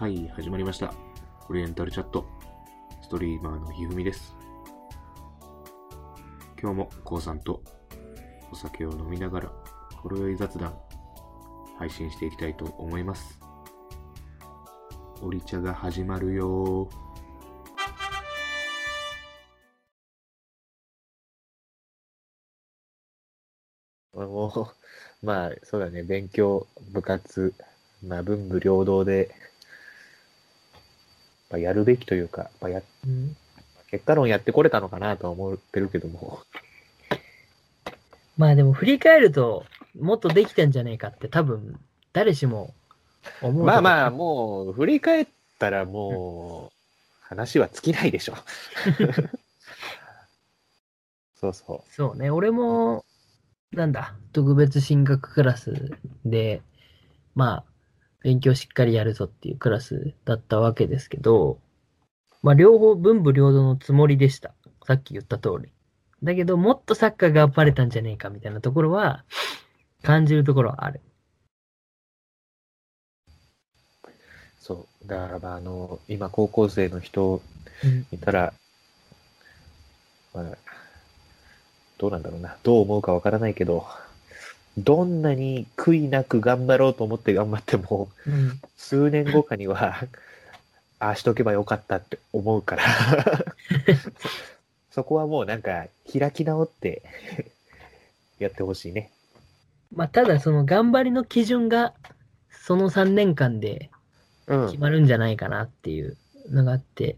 はい、始まりました。オリエンタルチャット。ストリーマーのひふみです。今日もこうさんとお酒を飲みながら、ほろ酔い雑談、配信していきたいと思います。オリ茶が始まるよー。もう、まあ、そうだね、勉強、部活、まあ、文武両道で、まあ、やるべきというか、まあ、や、うん結果論やってこれたのかなとは思ってるけども、まあでも振り返ると、もっとできたんじゃねえかって多分、誰しも思う。まあまあ、もう、振り返ったらもう、話は尽きないでしょ。そうそそうね、俺も、なんだ、特別進学クラスで、まあ、勉強しっかりやるぞっていうクラスだったわけですけど、まあ両方文武両道のつもりでした。さっき言った通り。だけど、もっとサッカーが頑張れたんじゃねえかみたいなところは、感じるところはある。う。そう。だから、まあ、あの、今、高校生の人うんいたら、まあ、どうなんだろうな。どう思うかわからないけど、どんなに悔いなく頑張ろうと思って頑張っても、うん。数年後かには、ああしとけばよかったって思うから、そこはもうなんか開き直ってやってほしいね。まあただその頑張りの基準が、その3年間でうん決。まるんじゃないかなっていうのがあって、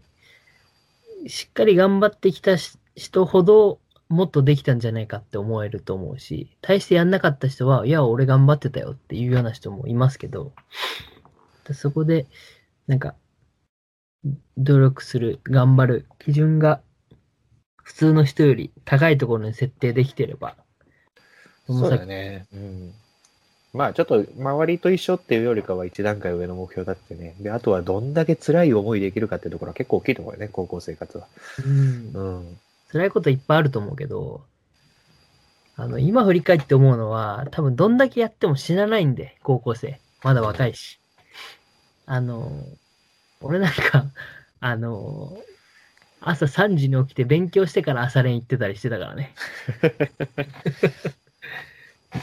しっかり頑張ってきたし人ほどもっとできたんじゃないかって思えると思うし、大してやんなかった人は、いや、俺頑張ってたよっていうような人もいますけど、そこで、なんか、努力する、頑張る基準が普通の人より高いところに設定できてれば、そそうだね。うん。まあちょっと周りと一緒っていうよりかは一段階上の目標だってね。で、あとはどんだけ辛い思いできるかっていうところは結構大きいと思うよね、高校生活は。うんうん。辛いこといっぱいあると思うけど、あの、今振り返って思うのは、多分どんだけやっても死なないんで、高校生。まだ若いし。あの、俺なんか、あの、朝3時に起きて勉強してから朝練行ってたりしてたからね。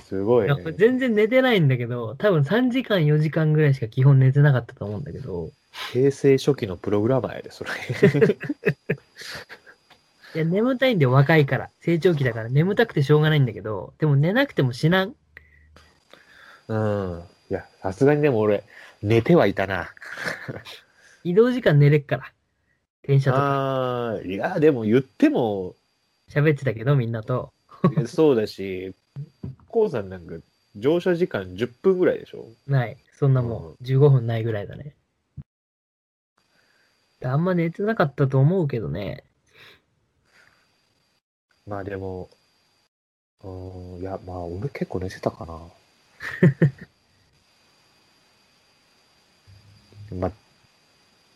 すごいね。全然寝てないんだけど、多分3時間4時間ぐらいしか基本寝てなかったと思うんだけど、平成初期のプログラマーやで、それ。いや、眠たいんで若いから、成長期だから眠たくてしょうがないんだけど、でも寝なくても死なん。うん。いや、さすがにでも俺、寝てはいたな。移動時間寝れっから。電車とか。ああ、いや、でも言っても、喋ってたけど、みんなと。そうだし、コウさんなんか乗車時間10分ぐらいでしょ？ない。そんなもう、15分ないぐらいだね。あんま寝てなかったと思うけどね。まあでも、うーん、いや、まあ俺結構寝てたかな。まあ、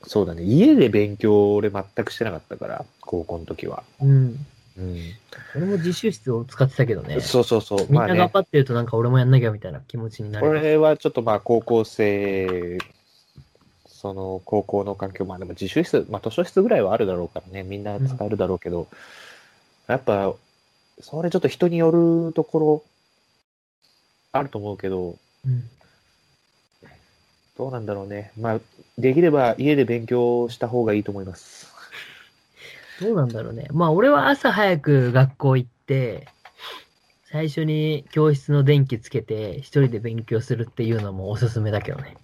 そうだね。家で勉強俺全くしてなかったから、高校の時は。うん。うん。俺も自習室を使ってたけどね。そうそうそう。みんな頑張ってるとなんか俺もやんなきゃみたいな気持ちになる。これはちょっとまあ高校生、その高校の環境、まあでも自習室、まあ図書室ぐらいはあるだろうからね、みんな使えるだろうけど、やっぱ、それちょっと人によるところ、あると思うけど、うん。どうなんだろうね。まあ、できれば家で勉強した方がいいと思います。どうなんだろうね。まあ俺は朝早く学校行って、最初に教室の電気つけて一人で勉強するっていうのもおすすめだけどね。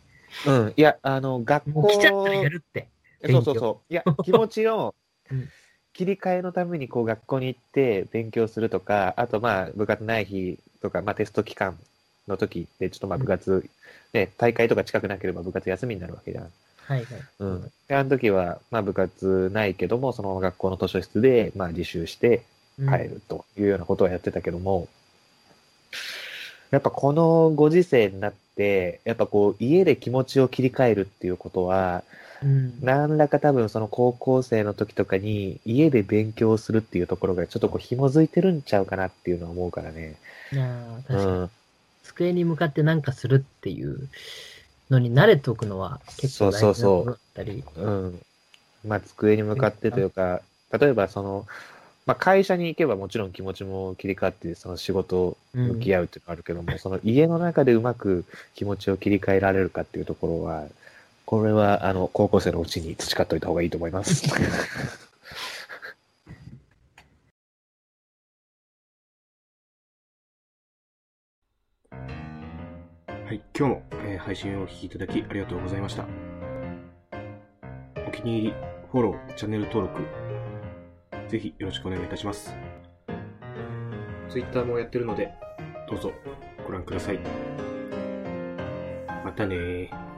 うん。いや、あの、学校もう来ちゃったらやるって。そうそうそう。いや、気持ちのうん切り替えのためにこう学校に行って勉強するとか、あとまあ部活ない日とか、まあテスト期間の時ってちょっとまあ部活、ね、大会とか近くなければ部活休みになるわけじゃん。はいはい。うん。で、あの時はまあ部活ないけども、そのまま学校の図書室でまあ自習してうん帰るというようなことをやってたけども、やっぱこのご時世になって、やっぱこう家で気持ちを切り替えるっていうことは、うん。何らか多分その高校生の時とかに家で勉強するっていうところがちょっとこう紐づいてるんちゃうかなっていうのは思うからね。あ確かに。ん。机に向かってなんかするっていうのに慣れておくのは結構大事なそうそうそうことだったり。うん。まあ、机に向かってというか、例えばその、まあ、会社に行けばもちろん気持ちも切り替わって、その仕事向き合うっていうのがあるけども、その家の中でうまく気持ちを切り替えられるかっていうところは、これは、あの、高校生のうちに培っておいた方がいいと思います。はい、今日も、えー配信をお聞きいただきありがとうございました。お気に入り、フォロー、チャンネル登録、ぜひよろしくお願いいたします。Twitter もやってるので、どうぞご覧ください。またねー。